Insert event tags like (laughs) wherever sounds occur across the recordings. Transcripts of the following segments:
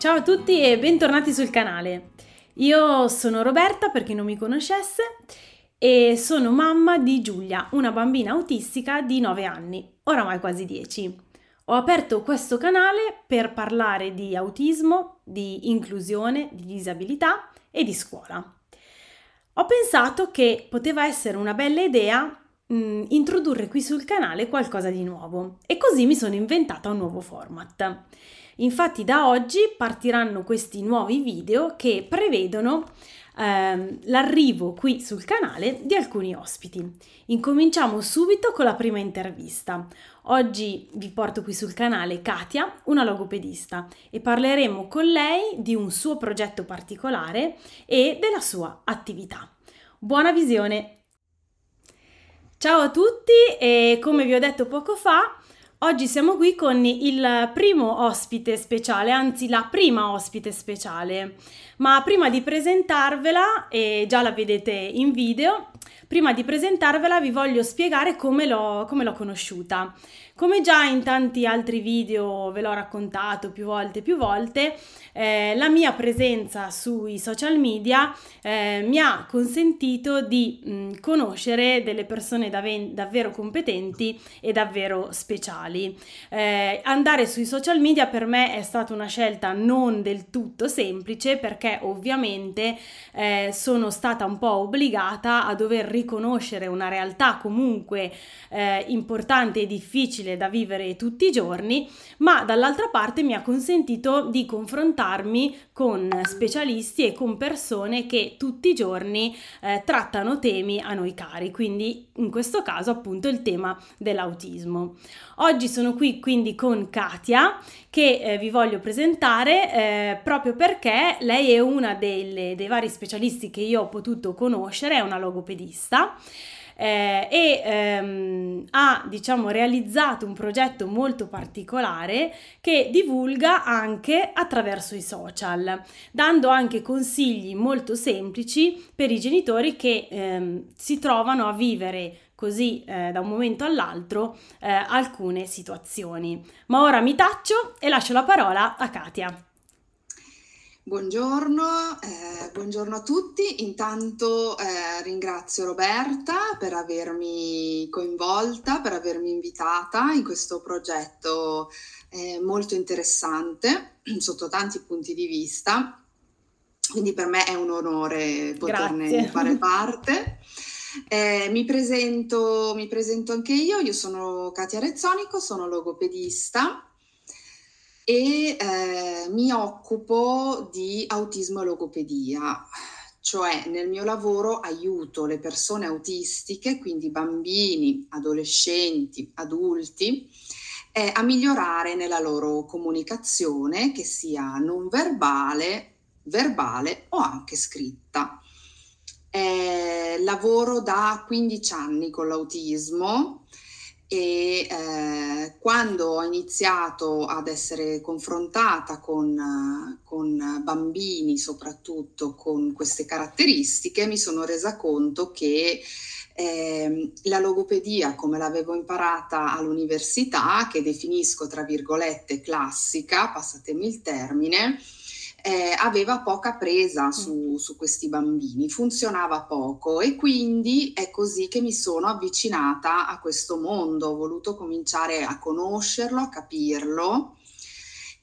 Ciao a tutti e bentornati sul canale. Io sono Roberta per chi non mi conoscesse e sono mamma di Giulia, una bambina autistica di 9 anni, oramai quasi 10. Ho aperto questo canale per parlare di autismo, di inclusione, di disabilità e di scuola. Ho pensato che poteva essere una bella idea mh, mm, introdurre qui sul canale qualcosa di nuovo e così mi sono inventata un nuovo format. Infatti da oggi partiranno questi nuovi video che prevedono ehm, l'arrivo qui sul canale di alcuni ospiti. Incominciamo subito con la prima intervista. Oggi vi porto qui sul canale Katia, una logopedista, e parleremo con lei di un suo progetto particolare e della sua attività. Buona visione! Ciao a tutti e come vi ho detto poco fa, Oggi siamo qui con il primo ospite speciale, anzi la prima ospite speciale. Ma prima di presentarvela, e già la vedete in video, prima di presentarvela vi voglio spiegare come l'ho, come l'ho conosciuta. Come già in tanti altri video ve l'ho raccontato più volte più volte, eh, la mia presenza sui social media eh, mi ha consentito di mh, conoscere delle persone dav- davvero competenti e davvero speciali. Eh, andare sui social media per me è stata una scelta non del tutto semplice perché ovviamente eh, sono stata un po' obbligata a dover riconoscere una realtà comunque eh, importante e difficile difficile da vivere tutti i giorni, ma dall'altra parte mi ha consentito di confrontarmi con specialisti e con persone che tutti i giorni eh, trattano temi a noi cari, quindi in questo caso appunto il tema dell'autismo. Oggi sono qui quindi con Katia che eh, vi voglio presentare eh, proprio perché lei è una delle, dei vari specialisti che io ho potuto conoscere, è una logopedista eh, e ehm, ha diciamo realizzato un progetto molto particolare che divulga anche attraverso i social, dando anche consigli molto semplici per i genitori che ehm, si trovano a vivere così eh, da un momento all'altro eh, alcune situazioni. Ma ora mi taccio e lascio la parola a Katia. Buongiorno, eh, buongiorno a tutti. Intanto eh, ringrazio Roberta per avermi coinvolta, per avermi invitata in questo progetto eh, molto interessante (clears throat) sotto tanti punti di vista. Quindi per me è un onore poterne Grazie. fare (laughs) parte. Eh, mi, presento, mi presento anche io, io sono Katia Rezzonico, sono logopedista e eh, mi occupo di autismo e logopedia, cioè nel mio lavoro aiuto le persone autistiche, quindi bambini, adolescenti, adulti, eh, a migliorare nella loro comunicazione, che sia non verbale, verbale o anche scritta. Eh, lavoro da 15 anni con l'autismo e eh, quando ho iniziato ad essere confrontata con, con, bambini, soprattutto con queste caratteristiche, mi sono resa conto che eh, la logopedia, come l'avevo imparata all'università, che definisco tra virgolette classica, passatemi il termine, eh, aveva poca presa mm. su, su, questi bambini, funzionava poco e quindi è così che mi sono avvicinata a questo mondo, ho voluto cominciare a conoscerlo, a capirlo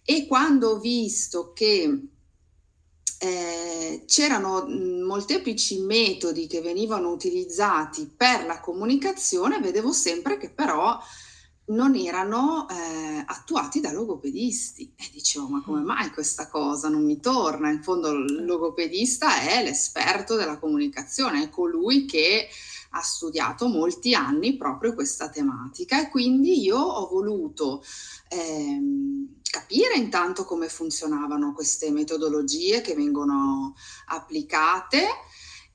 e quando ho visto che eh, c'erano mm, molteplici metodi che venivano utilizzati per la comunicazione, vedevo sempre che però non erano eh, attuati da logopedisti. E dicevo, ma come mai questa cosa non mi torna? In fondo il logopedista è l'esperto della comunicazione, è colui che ha studiato molti anni proprio questa tematica e quindi io ho voluto ehm, capire intanto come funzionavano queste metodologie che vengono applicate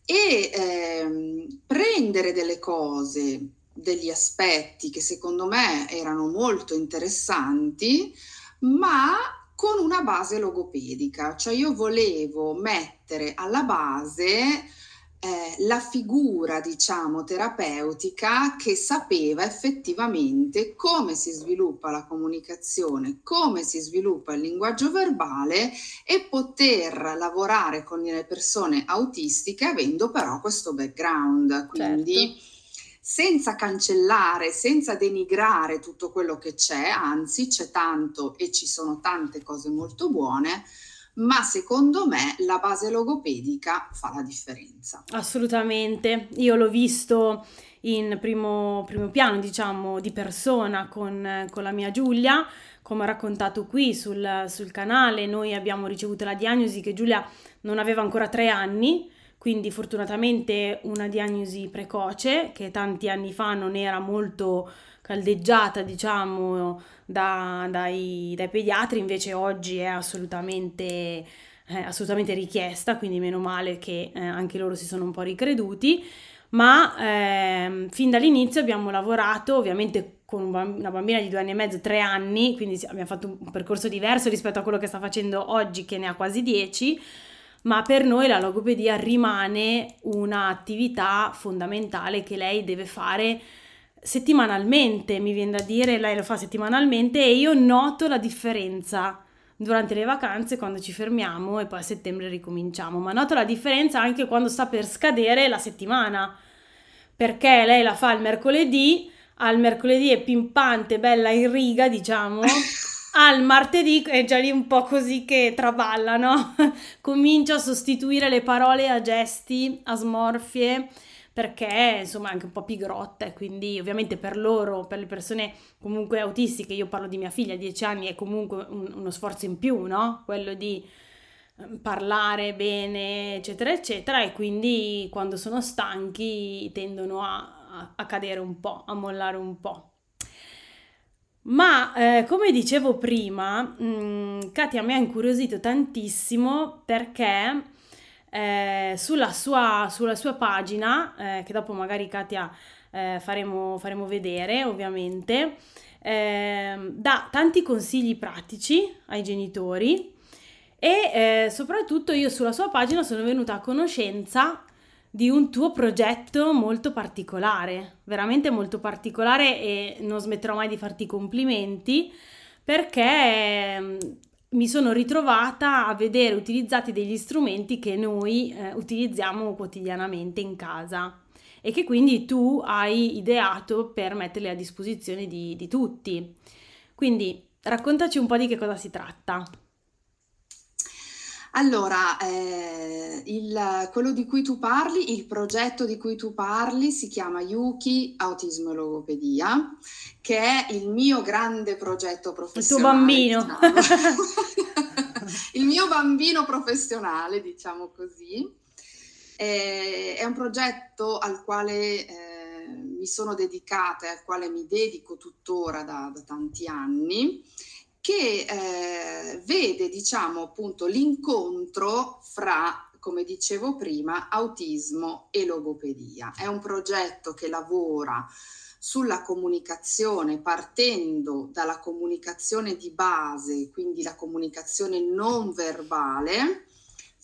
e ehm, prendere delle cose degli aspetti che secondo me erano molto interessanti, ma con una base logopedica, cioè io volevo mettere alla base eh, la figura, diciamo, terapeutica che sapeva effettivamente come si sviluppa la comunicazione, come si sviluppa il linguaggio verbale e poter lavorare con le persone autistiche avendo però questo background. Quindi certo. Senza cancellare, senza denigrare tutto quello che c'è, anzi c'è tanto e ci sono tante cose molto buone ma secondo me la base logopedica fa la differenza. Assolutamente, io l'ho visto in primo, primo piano, diciamo, di persona con, con, la mia Giulia, come ho raccontato qui sul, sul canale, noi abbiamo ricevuto la diagnosi che Giulia non aveva ancora tre anni, quindi fortunatamente una diagnosi precoce che tanti anni fa non era molto caldeggiata, diciamo, da, dai, dai, pediatri, invece oggi è assolutamente, eh, assolutamente richiesta, quindi meno male che eh, anche loro si sono un po' ricreduti, ma eh, fin dall'inizio abbiamo lavorato ovviamente con una bambina di due anni e mezzo, tre anni, quindi abbiamo fatto un percorso diverso rispetto a quello che sta facendo oggi che ne ha quasi dieci, ma per noi la logopedia rimane un'attività fondamentale che lei deve fare settimanalmente, mi viene da dire, lei lo fa settimanalmente e io noto la differenza durante le vacanze quando ci fermiamo e poi a settembre ricominciamo, ma noto la differenza anche quando sta per scadere la settimana, perché lei la fa il mercoledì, al mercoledì è pimpante, bella in riga, diciamo, (laughs) al martedì è già lì un po' così che traballa, no? (laughs) Comincia a sostituire le parole a gesti, a smorfie perché insomma è anche un po' pigrotta quindi ovviamente per loro, per le persone comunque autistiche, io parlo di mia figlia, 10 anni, è comunque un, uno sforzo in più, no? Quello di ehm, parlare bene, eccetera, eccetera, e quindi quando sono stanchi tendono a, a, a cadere un po', a mollare un po'. Ma eh, come dicevo prima, mh, mm, Katia mi ha incuriosito tantissimo perché eh, sulla, sua, sulla, sua, pagina, eh, che dopo magari Katia eh, faremo, faremo, vedere ovviamente, ehm, dà tanti consigli pratici ai genitori e eh, soprattutto io sulla sua pagina sono venuta a conoscenza di un tuo progetto molto particolare, veramente molto particolare e non smetterò mai di farti complimenti perché ehm, mi sono ritrovata a vedere utilizzati degli strumenti che noi eh, utilizziamo quotidianamente in casa e che quindi tu hai ideato per metterli a disposizione di, di tutti. Quindi raccontaci un po' di che cosa si tratta. Allora, eh, il, quello di cui tu parli, il progetto di cui tu parli si chiama Yuki Autismo e Logopedia, che è il mio grande progetto professionale. Il tuo bambino. Diciamo. (laughs) il mio bambino professionale, diciamo così. Eh, è un progetto al quale eh, mi sono dedicata e al quale mi dedico tuttora da, da tanti anni che eh, vede, diciamo, appunto l'incontro fra, come dicevo prima, autismo e logopedia. È un progetto che lavora sulla comunicazione partendo dalla comunicazione di base, quindi la comunicazione non verbale,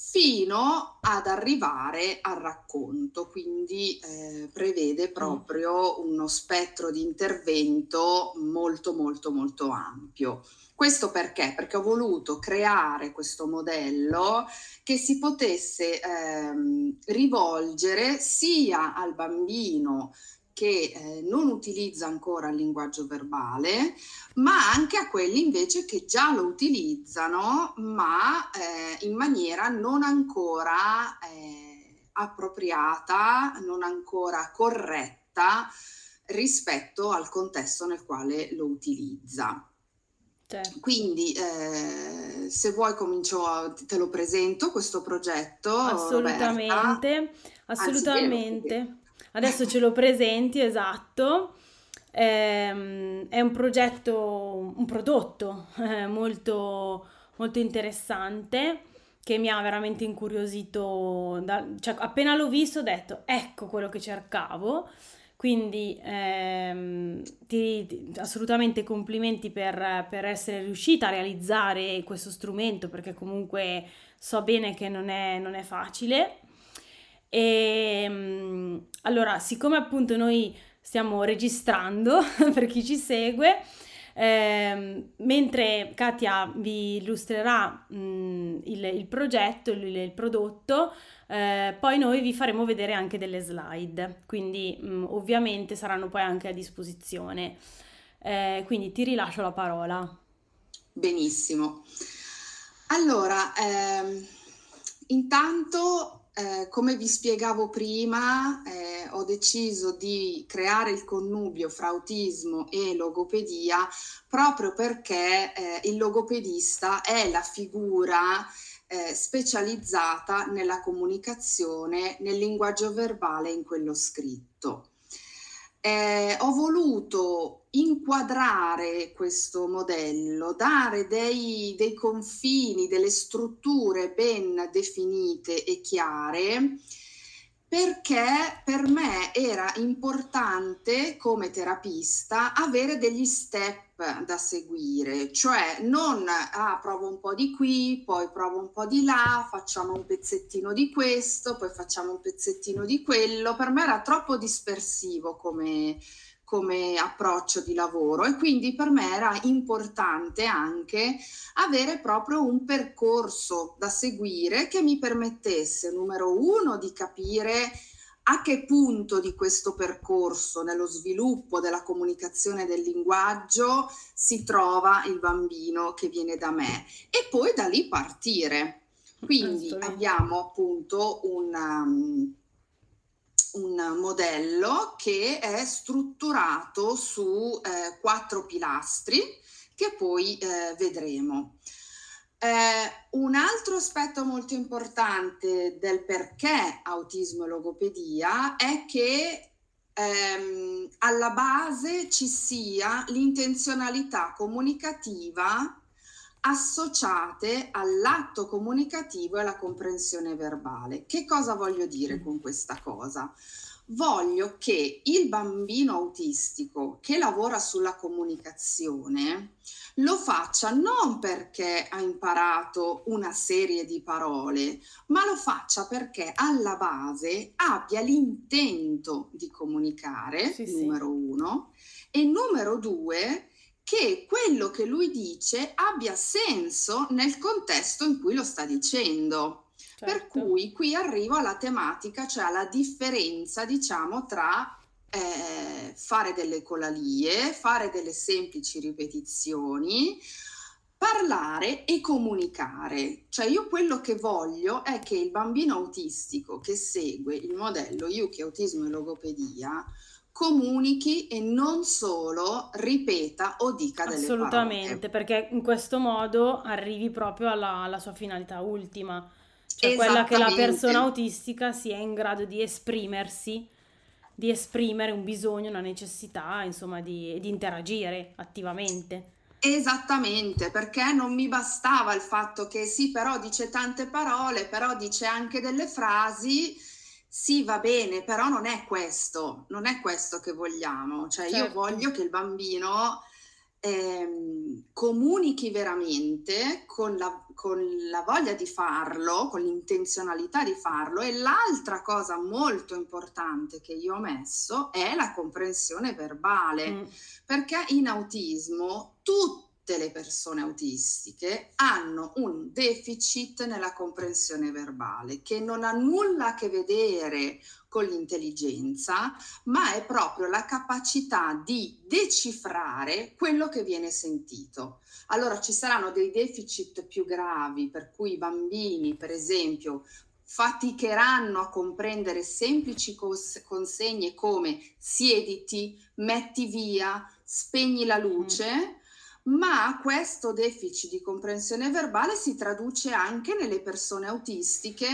fino ad arrivare al racconto, quindi eh, prevede mm. proprio uno spettro di intervento molto molto molto ampio. Questo perché? Perché ho voluto creare questo modello che si potesse ehm, rivolgere sia al bambino che eh, non utilizza ancora il linguaggio verbale, ma anche a quelli invece che già lo utilizzano, ma eh, in maniera non ancora eh, appropriata, non ancora corretta rispetto al contesto nel quale lo utilizza. Certo. Quindi eh, se vuoi comincio, a, te lo presento questo progetto. Assolutamente, assolutamente. Anzi, Adesso ce lo presenti, esatto. Eh, è un progetto, un prodotto eh, molto, molto interessante che mi ha veramente incuriosito. Da, cioè, appena l'ho visto ho detto ecco quello che cercavo. Quindi ehm, ti, ti, assolutamente complimenti per, per, essere riuscita a realizzare questo strumento perché comunque so bene che non è, non è facile. E mm, allora, siccome appunto noi stiamo registrando (laughs) per chi ci segue, eh, mentre Katia vi illustrerà mh, il, il, progetto, il, il prodotto, eh, poi noi vi faremo vedere anche delle slide, quindi mh, ovviamente saranno poi anche a disposizione. Eh, quindi ti rilascio la parola. Benissimo. Allora, ehm, intanto eh, come vi spiegavo prima, eh, ho deciso di creare il connubio fra autismo e logopedia proprio perché eh, il logopedista è la figura eh, specializzata nella comunicazione, nel linguaggio verbale e in quello scritto. Eh, ho voluto inquadrare questo modello, dare dei, dei confini, delle strutture ben definite e chiare perché per me era importante come terapista avere degli step da seguire, cioè non ah, provo un po' di qui, poi provo un po' di là, facciamo un pezzettino di questo, poi facciamo un pezzettino di quello, per me era troppo dispersivo come, come approccio di lavoro e quindi per me era importante anche avere proprio un percorso da seguire che mi permettesse, numero uno, di capire a che punto di questo percorso nello sviluppo della comunicazione del linguaggio si trova il bambino che viene da me e poi da lì partire. Quindi abbiamo appunto un, um, un modello che è strutturato su eh, quattro pilastri che poi eh, vedremo. Eh, un altro aspetto molto importante del perché autismo e logopedia è che ehm, alla base ci sia l'intenzionalità comunicativa associate all'atto comunicativo e alla comprensione verbale. Che cosa voglio dire con questa cosa? Voglio che il bambino autistico che lavora sulla comunicazione lo faccia non perché ha imparato una serie di parole, ma lo faccia perché alla base abbia l'intento di comunicare, sì, numero sì. uno, e numero due, che quello che lui dice abbia senso nel contesto in cui lo sta dicendo. Certo. Per cui qui arrivo alla tematica, cioè alla differenza, diciamo, tra eh, fare delle colalie, fare delle semplici ripetizioni, parlare e comunicare. Cioè io quello che voglio è che il bambino autistico che segue il modello Yuki Autismo e Logopedia comunichi e non solo ripeta o dica delle parole. Assolutamente, perché in questo modo arrivi proprio alla, alla sua finalità ultima, cioè quella che la persona autistica sia in grado di esprimersi, di esprimere un bisogno, una necessità, insomma, di, di interagire attivamente. Esattamente, perché non mi bastava il fatto che sì, però dice tante parole, però dice anche delle frasi sì, va bene, però non è questo, non è questo che vogliamo. Cioè, certo. io voglio che il bambino ehm, comunichi veramente con la, con la voglia di farlo, con l'intenzionalità di farlo. E l'altra cosa molto importante che io ho messo è la comprensione verbale, mm. perché in autismo tutti tutte le persone autistiche hanno un deficit nella comprensione verbale che non ha nulla a che vedere con l'intelligenza, ma è proprio la capacità di decifrare quello che viene sentito. Allora ci saranno dei deficit più gravi per cui i bambini, per esempio, faticheranno a comprendere semplici cons- consegne come siediti, metti via, spegni la luce. Ma questo deficit di comprensione verbale si traduce anche nelle persone autistiche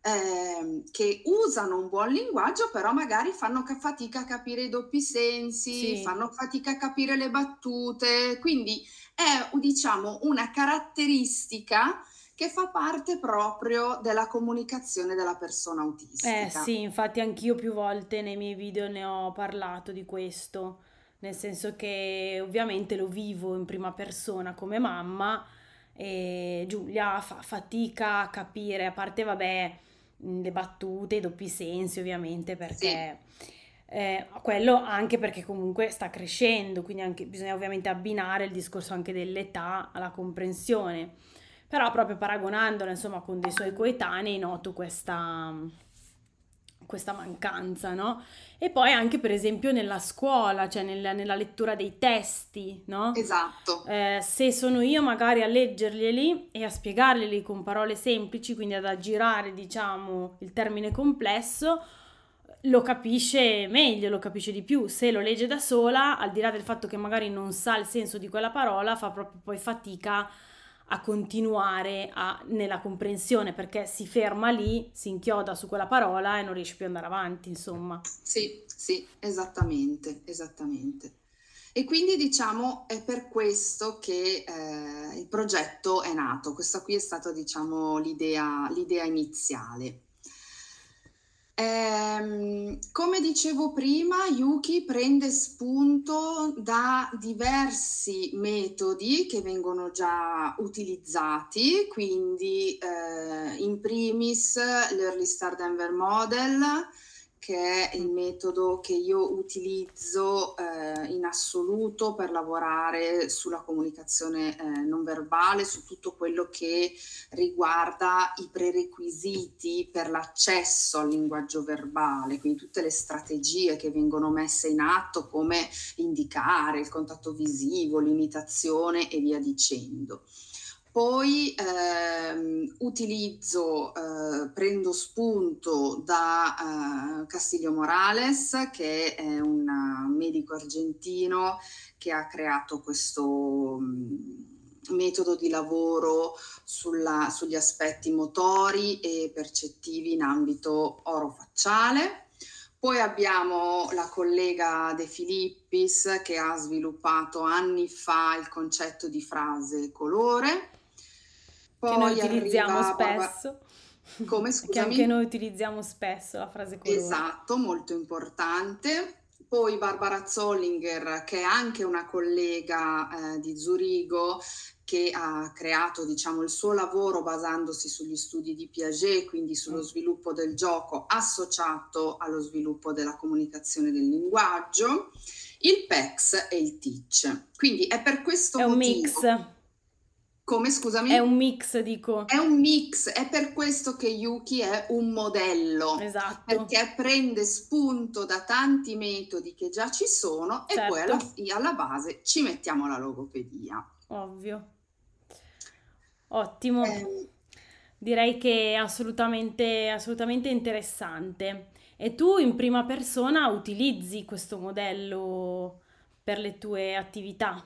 eh, che usano un buon linguaggio, però magari fanno fatica a capire i doppi sensi, sì. fanno fatica a capire le battute, quindi è diciamo una caratteristica che fa parte proprio della comunicazione della persona autistica. Eh sì, infatti anch'io più volte nei miei video ne ho parlato di questo nel senso che ovviamente lo vivo in prima persona come mamma e Giulia fa fatica a capire, a parte vabbè le battute, i doppi sensi ovviamente perché... Sì. Eh, quello anche perché comunque sta crescendo, quindi anche, bisogna ovviamente abbinare il discorso anche dell'età alla comprensione. Però proprio paragonandola insomma con dei suoi coetanei noto questa, questa mancanza, no? E poi anche per esempio nella scuola, cioè nella, nella lettura dei testi, no? Esatto. Eh, se sono io magari a leggerglieli e a spiegarglieli con parole semplici, quindi ad aggirare, diciamo, il termine complesso, lo capisce meglio, lo capisce di più. Se lo legge da sola, al di là del fatto che magari non sa il senso di quella parola, fa proprio poi fatica a a continuare a, nella comprensione perché si ferma lì, si inchioda su quella parola e non riesce più ad andare avanti, insomma. Sì, sì, esattamente, esattamente. E quindi diciamo è per questo che eh, il progetto è nato, questa qui è stata diciamo l'idea, l'idea iniziale. Ehm, come dicevo prima, Yuki prende spunto da diversi metodi che vengono già utilizzati, quindi eh, in primis l'Early Star Denver Model, che è il metodo che io utilizzo eh, in assoluto per lavorare sulla comunicazione eh, non verbale, su tutto quello che riguarda i prerequisiti per l'accesso al linguaggio verbale, quindi tutte le strategie che vengono messe in atto come indicare il contatto visivo, l'imitazione e via dicendo. Poi ehm, utilizzo, eh, prendo spunto da eh, Castillo Morales, che è un medico argentino che ha creato questo mm, metodo di lavoro sulla, sugli aspetti motori e percettivi in ambito orofacciale. Poi abbiamo la collega De Filippis che ha sviluppato anni fa il concetto di frase colore poi che noi utilizziamo spesso. Come (laughs) scusami? Che anche noi utilizziamo spesso la frase colore. Esatto, molto importante. Poi Barbara Zollinger, che è anche una collega eh, di Zurigo, che ha creato diciamo, il suo lavoro basandosi sugli studi di Piaget, quindi sullo mm. sviluppo del gioco associato allo sviluppo della comunicazione del linguaggio, il PEX e il TEACH. Quindi è per questo è motivo... È un mix come scusami? È un mix, dico. È un mix, è per questo che Yuki è un modello. Esatto. Perché prende spunto da tanti metodi che già ci sono certo. e poi alla, alla base ci mettiamo la logopedia. Ovvio. Ottimo. Eh, Direi che è assolutamente, assolutamente interessante. E tu in prima persona utilizzi questo modello per le tue attività?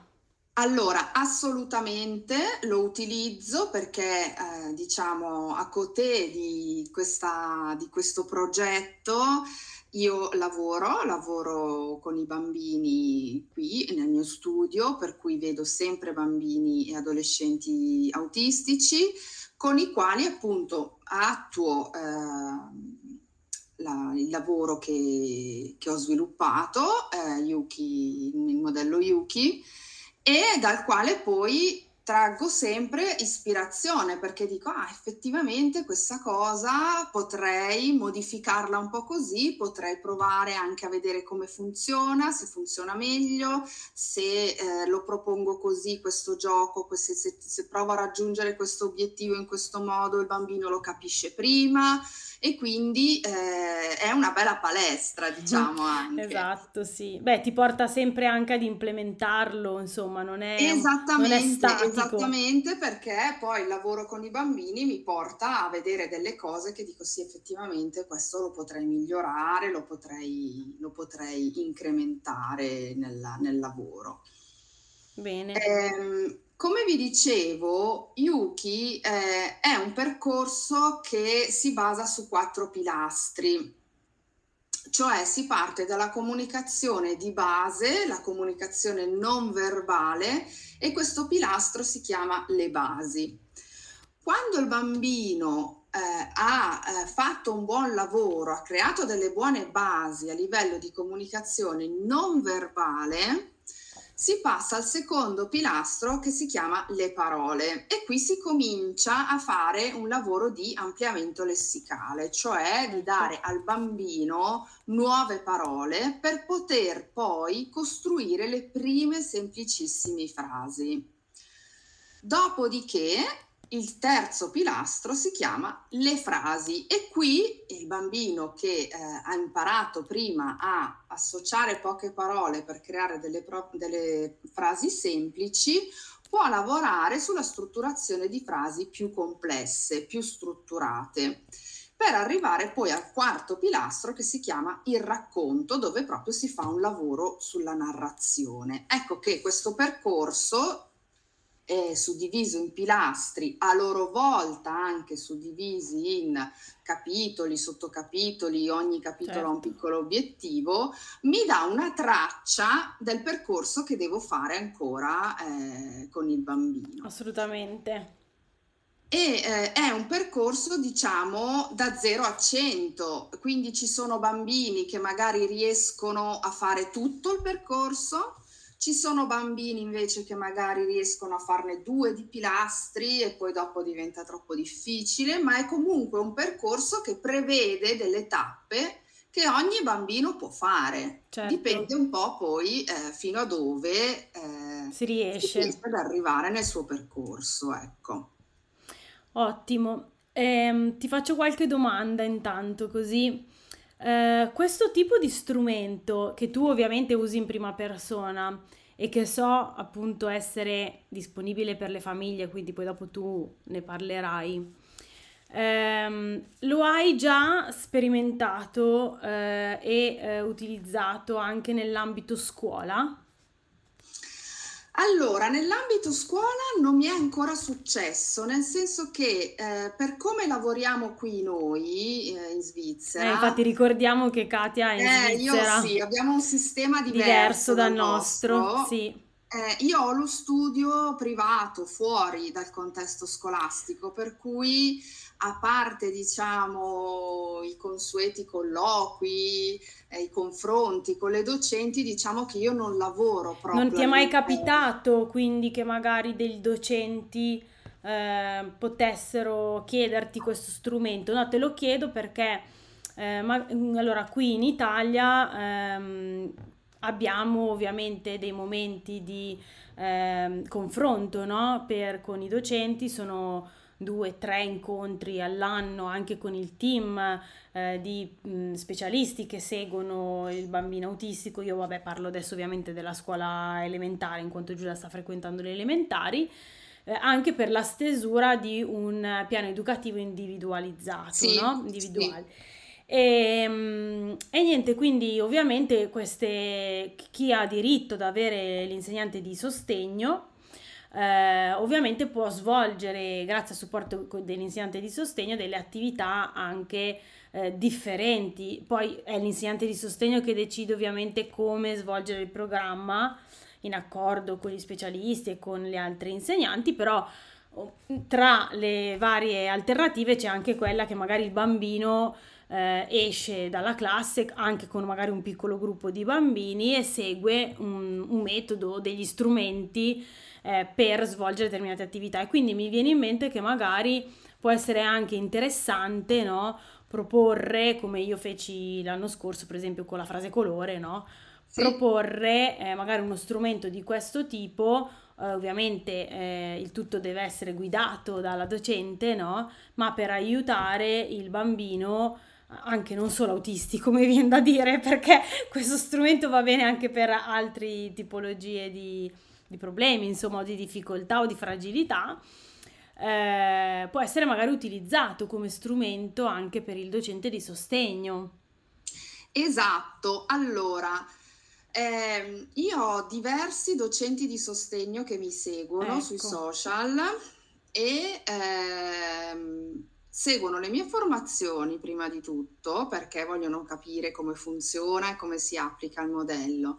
Allora, assolutamente lo utilizzo perché, eh, diciamo, a cotè di, questa, di questo progetto io lavoro, lavoro con i bambini qui nel mio studio, per cui vedo sempre bambini e adolescenti autistici, con i quali appunto attuo eh, la, il lavoro che, che ho sviluppato, eh, Yuki, il modello Yuki e dal quale poi traggo sempre ispirazione perché dico, ah, effettivamente questa cosa potrei modificarla un po' così, potrei provare anche a vedere come funziona, se funziona meglio, se eh, lo propongo così questo gioco, se, se, se provo a raggiungere questo obiettivo in questo modo il bambino lo capisce prima e quindi eh, è una bella palestra, diciamo (laughs) anche. Esatto, sì. Beh, ti porta sempre anche ad implementarlo, insomma, non è Esattamente, non è esattamente perché poi il lavoro con i bambini mi porta a vedere delle cose che dico sì, effettivamente questo lo potrei migliorare, lo potrei, lo potrei incrementare nella, nel lavoro. Bene. Eh, come vi dicevo, Yuki eh, è un percorso che si basa su quattro pilastri, cioè si parte dalla comunicazione di base, la comunicazione non verbale e questo pilastro si chiama le basi. Quando il bambino eh, ha eh, fatto un buon lavoro, ha creato delle buone basi a livello di comunicazione non verbale, si passa al secondo pilastro che si chiama le parole e qui si comincia a fare un lavoro di ampliamento lessicale, cioè di dare al bambino nuove parole per poter poi costruire le prime semplicissime frasi. Dopodiché il terzo pilastro si chiama le frasi e qui il bambino che eh, ha imparato prima a associare poche parole per creare delle, pro- delle frasi semplici può lavorare sulla strutturazione di frasi più complesse, più strutturate per arrivare poi al quarto pilastro che si chiama il racconto, dove proprio si fa un lavoro sulla narrazione. Ecco che questo percorso è suddiviso in pilastri, a loro volta anche suddivisi in capitoli, sottocapitoli, ogni capitolo certo. ha un certo. piccolo obiettivo, mi dà una traccia del percorso che devo fare ancora eh, con il bambino. Assolutamente. E eh, è un percorso, diciamo, da 0 a 100, quindi ci sono bambini che magari riescono a fare tutto il percorso, ci sono bambini invece che magari riescono a farne due di pilastri e poi dopo diventa troppo difficile, ma è comunque un percorso che prevede delle tappe che ogni bambino può fare. Certo. Dipende un po' poi eh, fino a dove eh, si riesce. si ad arrivare nel suo percorso. Ecco. Ottimo. Eh, ti faccio qualche domanda intanto così. Eh, questo tipo di strumento che tu ovviamente usi in prima persona e che so appunto essere disponibile per le famiglie, quindi poi dopo tu ne parlerai. ehm, lo hai già sperimentato eh, e eh, utilizzato anche nell'ambito scuola? Allora, nell'ambito scuola non mi è ancora successo, nel senso che eh, per come lavoriamo qui noi eh, in Svizzera, Eh, infatti ricordiamo che Katia è in eh, io Svizzera, sì, abbiamo un sistema diverso diverso dal nostro, vostro. sì. Eh, io ho lo studio privato fuori dal contesto scolastico, per cui a parte diciamo i consueti colloqui, eh, i confronti con le docenti, diciamo che io non lavoro proprio. Non ti è mai capitato quindi che magari dei docenti eh, potessero chiederti questo strumento? No, te lo chiedo perché eh, ma, allora qui in Italia ehm, abbiamo ovviamente dei momenti di eh, confronto no? per, con i docenti, sono due, tre incontri all'anno anche con il team eh, di mh, specialisti che seguono il bambino autistico. Io vabbè parlo adesso ovviamente della scuola elementare in quanto Giulia sta frequentando le elementari. Eh, anche per la stesura di un piano educativo individualizzato, sì, no? Individuale. Sì. E, ehm, e, niente, quindi ovviamente queste, chi ha diritto ad avere l'insegnante di sostegno, eh, ovviamente può svolgere, grazie al supporto dell'insegnante di sostegno, delle attività anche eh, differenti. Poi è l'insegnante di sostegno che decide ovviamente come svolgere il programma in accordo con gli specialisti e con gli altri insegnanti, però oh, tra le varie alternative c'è anche quella che magari il bambino eh, esce dalla classe anche con magari un piccolo gruppo di bambini e segue un, un metodo, degli strumenti eh, per svolgere determinate attività e quindi mi viene in mente che magari può essere anche interessante no? proporre come io feci l'anno scorso per esempio con la frase colore no? Sì. proporre eh, magari uno strumento di questo tipo Uh, ovviamente eh, il tutto deve essere guidato dalla docente, no? Ma per aiutare il bambino anche non solo autisti, (laughs) come viene da dire, perché questo strumento va bene anche per altre tipologie di, di problemi, insomma, di difficoltà o di fragilità. Eh, può essere magari utilizzato come strumento anche per il docente di sostegno. Esatto, allora eh, io ho diversi docenti di sostegno che mi seguono ecco. sui social e ehm, seguono le mie formazioni prima di tutto perché vogliono capire come funziona e come si applica il modello,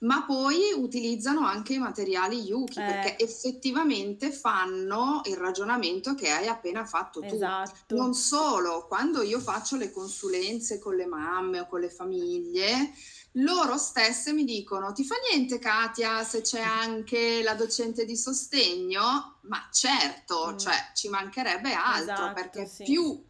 ma poi utilizzano anche i materiali Yuki eh. perché effettivamente fanno il ragionamento che hai appena fatto tu. Esatto. Non solo, quando io faccio le consulenze con le mamme o con le famiglie, loro stesse mi dicono: Ti fa niente, Katia, se c'è (laughs) anche la docente di sostegno? Ma certo, mm. cioè ci mancherebbe altro esatto, perché sì. più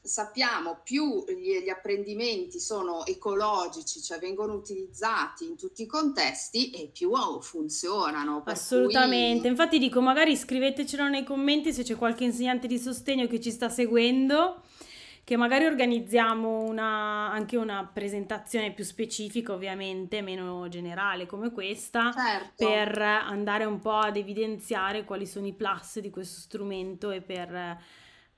sappiamo, più gli, gli, apprendimenti sono ecologici, cioè vengono utilizzati in tutti i contesti e più funzionano. Assolutamente, cui... infatti dico magari scrivetecelo nei commenti se c'è qualche insegnante di sostegno che ci sta seguendo che magari organizziamo una, anche una presentazione più specifica, ovviamente, meno generale come questa, certo. per andare un po' ad evidenziare quali sono i plus di questo strumento e per,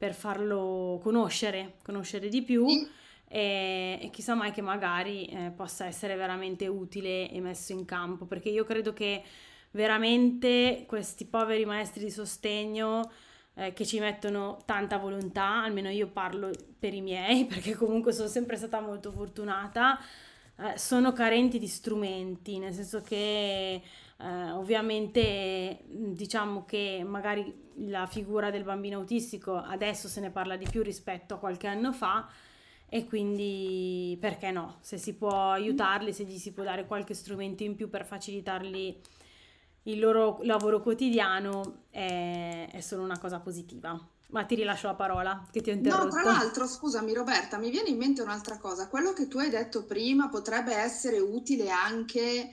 per farlo conoscere, conoscere di più. Sì. E, e, chissà mai che magari eh, possa essere veramente utile e messo in campo, perché io credo che veramente questi poveri maestri di sostegno eh, che ci mettono tanta volontà, almeno io parlo per i miei, (laughs) perché comunque sono sempre stata molto fortunata, eh, sono carenti di strumenti, nel senso che eh, ovviamente diciamo che magari la figura del bambino autistico adesso se ne parla di più rispetto a qualche anno fa e quindi perché no? Se si può aiutarli, se gli si può dare qualche strumento in più per facilitarli il loro lavoro quotidiano è, è solo una cosa positiva. Ma ti rilascio la parola che ti ho interrotto. No, tra l'altro, scusami Roberta, mi viene in mente un'altra cosa. Quello che tu hai detto prima potrebbe essere utile anche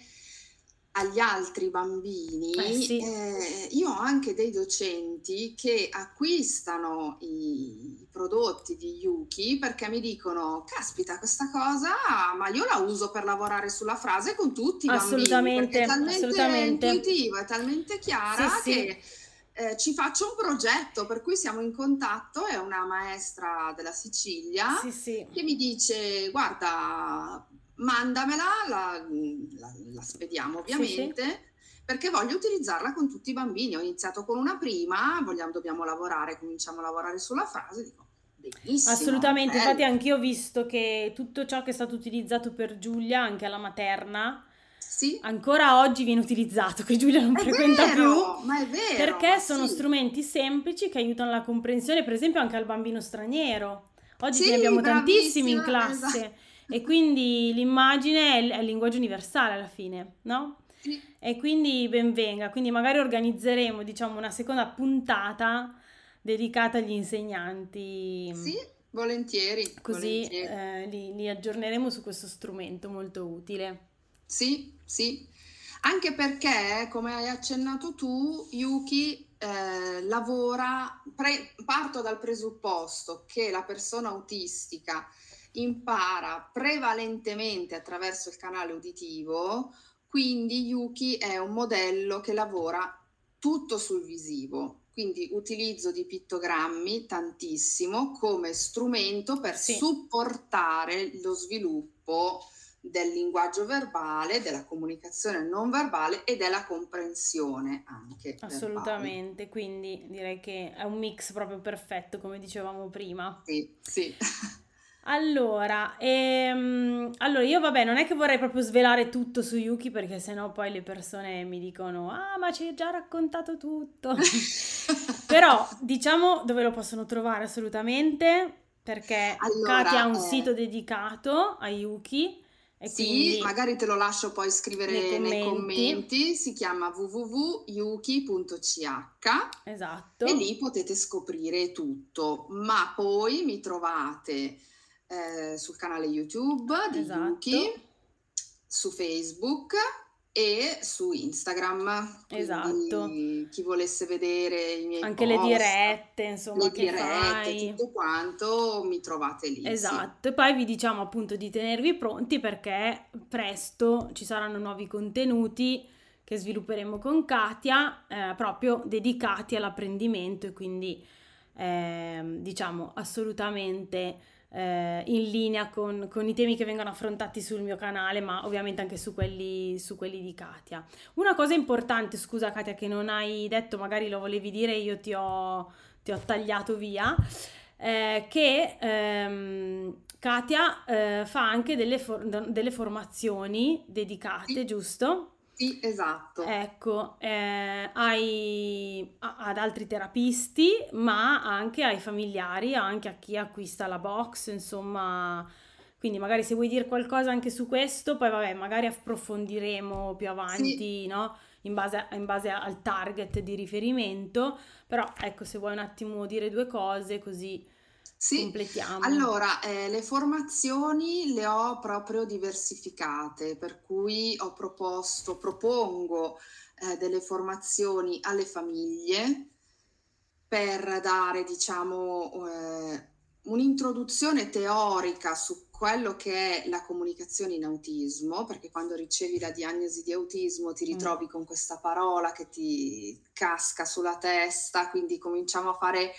agli altri bambini, eh sì. eh, io ho anche dei docenti che acquistano i, prodotti di Yuki perché mi dicono, caspita, questa cosa, ma io la uso per lavorare sulla frase con tutti i assolutamente, bambini, è talmente assolutamente. intuitiva, è talmente chiara sì, che... Sì. Eh, ci faccio un progetto per cui siamo in contatto, è una maestra della Sicilia che mi dice guarda mandamela, la, la, la spediamo ovviamente. Sì, sì. Perché voglio utilizzarla con tutti i bambini. Ho iniziato con una prima, vogliamo, dobbiamo lavorare, cominciamo a lavorare sulla frase. Dico, Benissimo, Assolutamente, bello. infatti anch'io ho visto che tutto ciò che è stato utilizzato per Giulia, anche alla materna, sì. ancora oggi viene utilizzato, che Giulia non è frequenta vero, più. Ma è vero. Perché sono sì. strumenti semplici che aiutano la comprensione, per esempio anche al bambino straniero. Oggi sì, ne abbiamo tantissimi in classe. Esatto e quindi l'immagine è il, è il linguaggio universale alla fine, no? Sì. E quindi benvenga, quindi magari organizzeremo diciamo una seconda puntata dedicata agli insegnanti. Sì, volentieri. Così volentieri. Eh, li, li aggiorneremo su questo strumento molto utile. Sì, sì. Anche perché, come hai accennato tu, Yuki eh, lavora, pre- parto dal presupposto che la persona autistica impara prevalentemente attraverso il canale uditivo, quindi Yuki è un modello che lavora tutto sul visivo, quindi utilizzo di pittogrammi tantissimo come strumento per sì. supportare lo sviluppo del linguaggio verbale, della comunicazione non verbale e della comprensione anche. Assolutamente, verbale. quindi direi che è un mix proprio perfetto, come dicevamo prima. Sì, sì. Allora, ehm, allora, io vabbè, non è che vorrei proprio svelare tutto su Yuki perché sennò poi le persone mi dicono ah ma ci hai già raccontato tutto. (laughs) Però diciamo dove lo possono trovare assolutamente perché allora, Katia ha un eh... sito dedicato a Yuki. E sì, magari te lo lascio poi scrivere nei commenti. nei commenti. Si chiama www.yuki.ch. Esatto. E lì potete scoprire tutto. Ma poi mi trovate eh, sul canale YouTube di esatto. Yuki, su Facebook e su Instagram. Esatto. Chi volesse vedere i miei Anche post, le dirette, insomma, le dirette, fai. tutto quanto, mi trovate lì. Esatto. Sì. E poi vi diciamo appunto di tenervi pronti perché presto ci saranno nuovi contenuti che svilupperemo con Katia, eh, proprio dedicati all'apprendimento e quindi eh, diciamo assolutamente eh, in linea con, con, i temi che vengono affrontati sul mio canale, ma ovviamente anche su quelli, su quelli di Katia. Una cosa importante, scusa Katia, che non hai detto, magari lo volevi dire, io ti ho, ti ho tagliato via, eh, che ehm, Katia eh, fa anche delle, for- delle formazioni dedicate, giusto? Sì, esatto. Ecco, eh, ai, ad altri terapisti, ma anche ai familiari, anche a chi acquista la box, insomma, quindi magari se vuoi dire qualcosa anche su questo, poi vabbè, magari approfondiremo più avanti, Sì. no? In base, in base al target di riferimento, però ecco, se vuoi un attimo dire due cose così Sì, completiamo. allora, eh, le formazioni le ho proprio diversificate, per cui ho proposto, propongo eh, delle formazioni alle famiglie per dare, diciamo, eh, un'introduzione teorica su quello che è la comunicazione in autismo, perché quando ricevi la diagnosi di autismo ti Mm. ritrovi con questa parola che ti casca sulla testa, quindi cominciamo a fare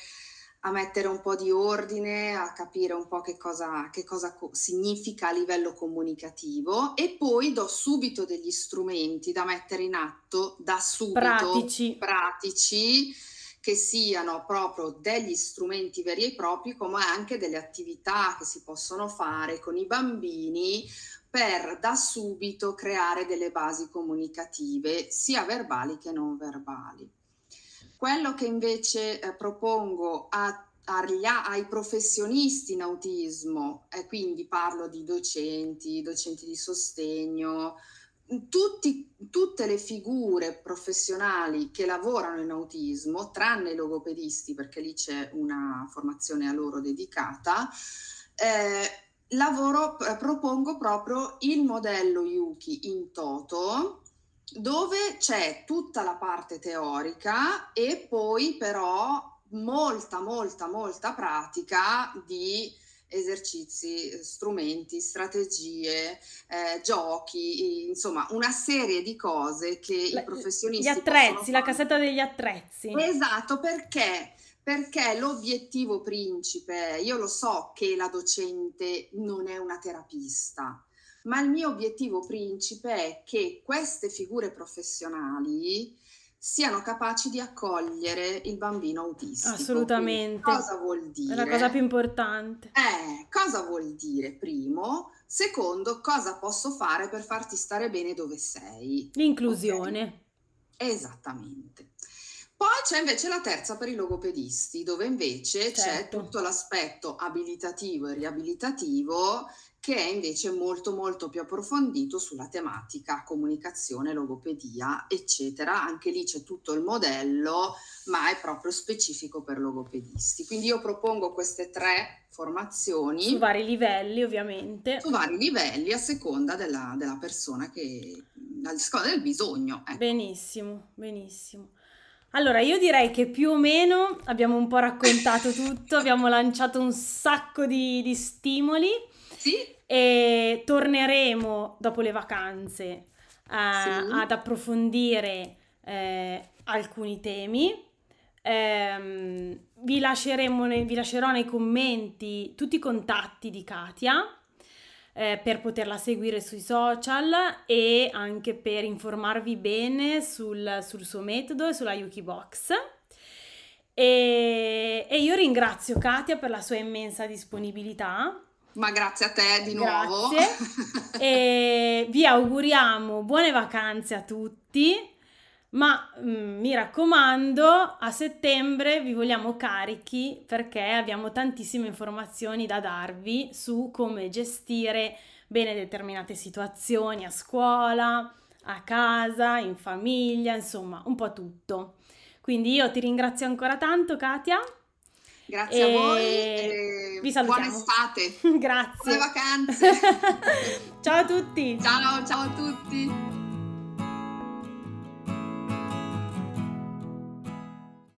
a mettere un po' di ordine, a capire un po' che cosa, che cosa co- significa a livello comunicativo e poi do subito degli strumenti da mettere in atto da subito, Pratici. pratici, che siano proprio degli strumenti veri e propri, come anche delle attività che si possono fare con i bambini per da subito creare delle basi comunicative, sia verbali che non verbali. Quello che invece eh, propongo a- ai professionisti in autismo, e quindi parlo di docenti, docenti di sostegno, tutti- tutte le figure professionali che lavorano in autismo, tranne i logopedisti, perché lì c'è una formazione a loro dedicata, eh, lavoro, p- propongo proprio il modello Yuki in toto, dove c'è tutta la parte teorica e poi però molta, molta, molta pratica di esercizi, strumenti, strategie, eh, giochi, insomma, una serie di cose che La- i professionisti Gli attrezzi, la cassetta degli attrezzi. Esatto, perché? Perché l'obiettivo principe, io lo so che la docente non è una terapista, ma il mio obiettivo principe è che queste figure professionali siano capaci di accogliere il bambino autistico. Assolutamente. Quindi cosa vuol È dire? la cosa più importante. Eh, cosa vuol dire? Primo. Secondo, cosa posso fare per farti stare bene dove sei? L'inclusione. Esattamente. Poi c'è invece la terza per i logopedisti, dove invece c'è Certo. tutto l'aspetto abilitativo e riabilitativo che è invece molto molto più approfondito sulla tematica comunicazione, logopedia, eccetera. Anche lì c'è tutto il modello, ma è proprio specifico per logopedisti. Quindi io propongo queste tre formazioni Su vari livelli, ovviamente. su vari livelli a seconda della, della persona che, a seconda del bisogno. ecco. Benissimo, benissimo. Allora, io direi che più o meno abbiamo un po' raccontato tutto, abbiamo lanciato un sacco di, di stimoli Sì, e torneremo dopo le vacanze eh, Sì. ad approfondire eh, alcuni temi. Ehm, vi lasceremo nei- vi lascerò nei commenti tutti i contatti di Katia eh, per poterla seguire sui social e anche per informarvi bene sul, sul suo metodo e sulla Yuki Box. E, e io ringrazio Katia per la sua immensa disponibilità. Ma grazie a te di nuovo. Grazie. (laughs) E vi auguriamo buone vacanze a tutti, ma mm, mi raccomando, a settembre vi vogliamo carichi perché abbiamo tantissime informazioni da darvi su come gestire bene determinate situazioni a scuola, a casa, in famiglia, insomma, un po' tutto. Quindi io ti ringrazio ancora tanto, Katia. Grazie a voi E e vi buona estate. (laughs) Grazie. Buone vacanze. (laughs) Ciao a tutti. ciao, ciao a tutti.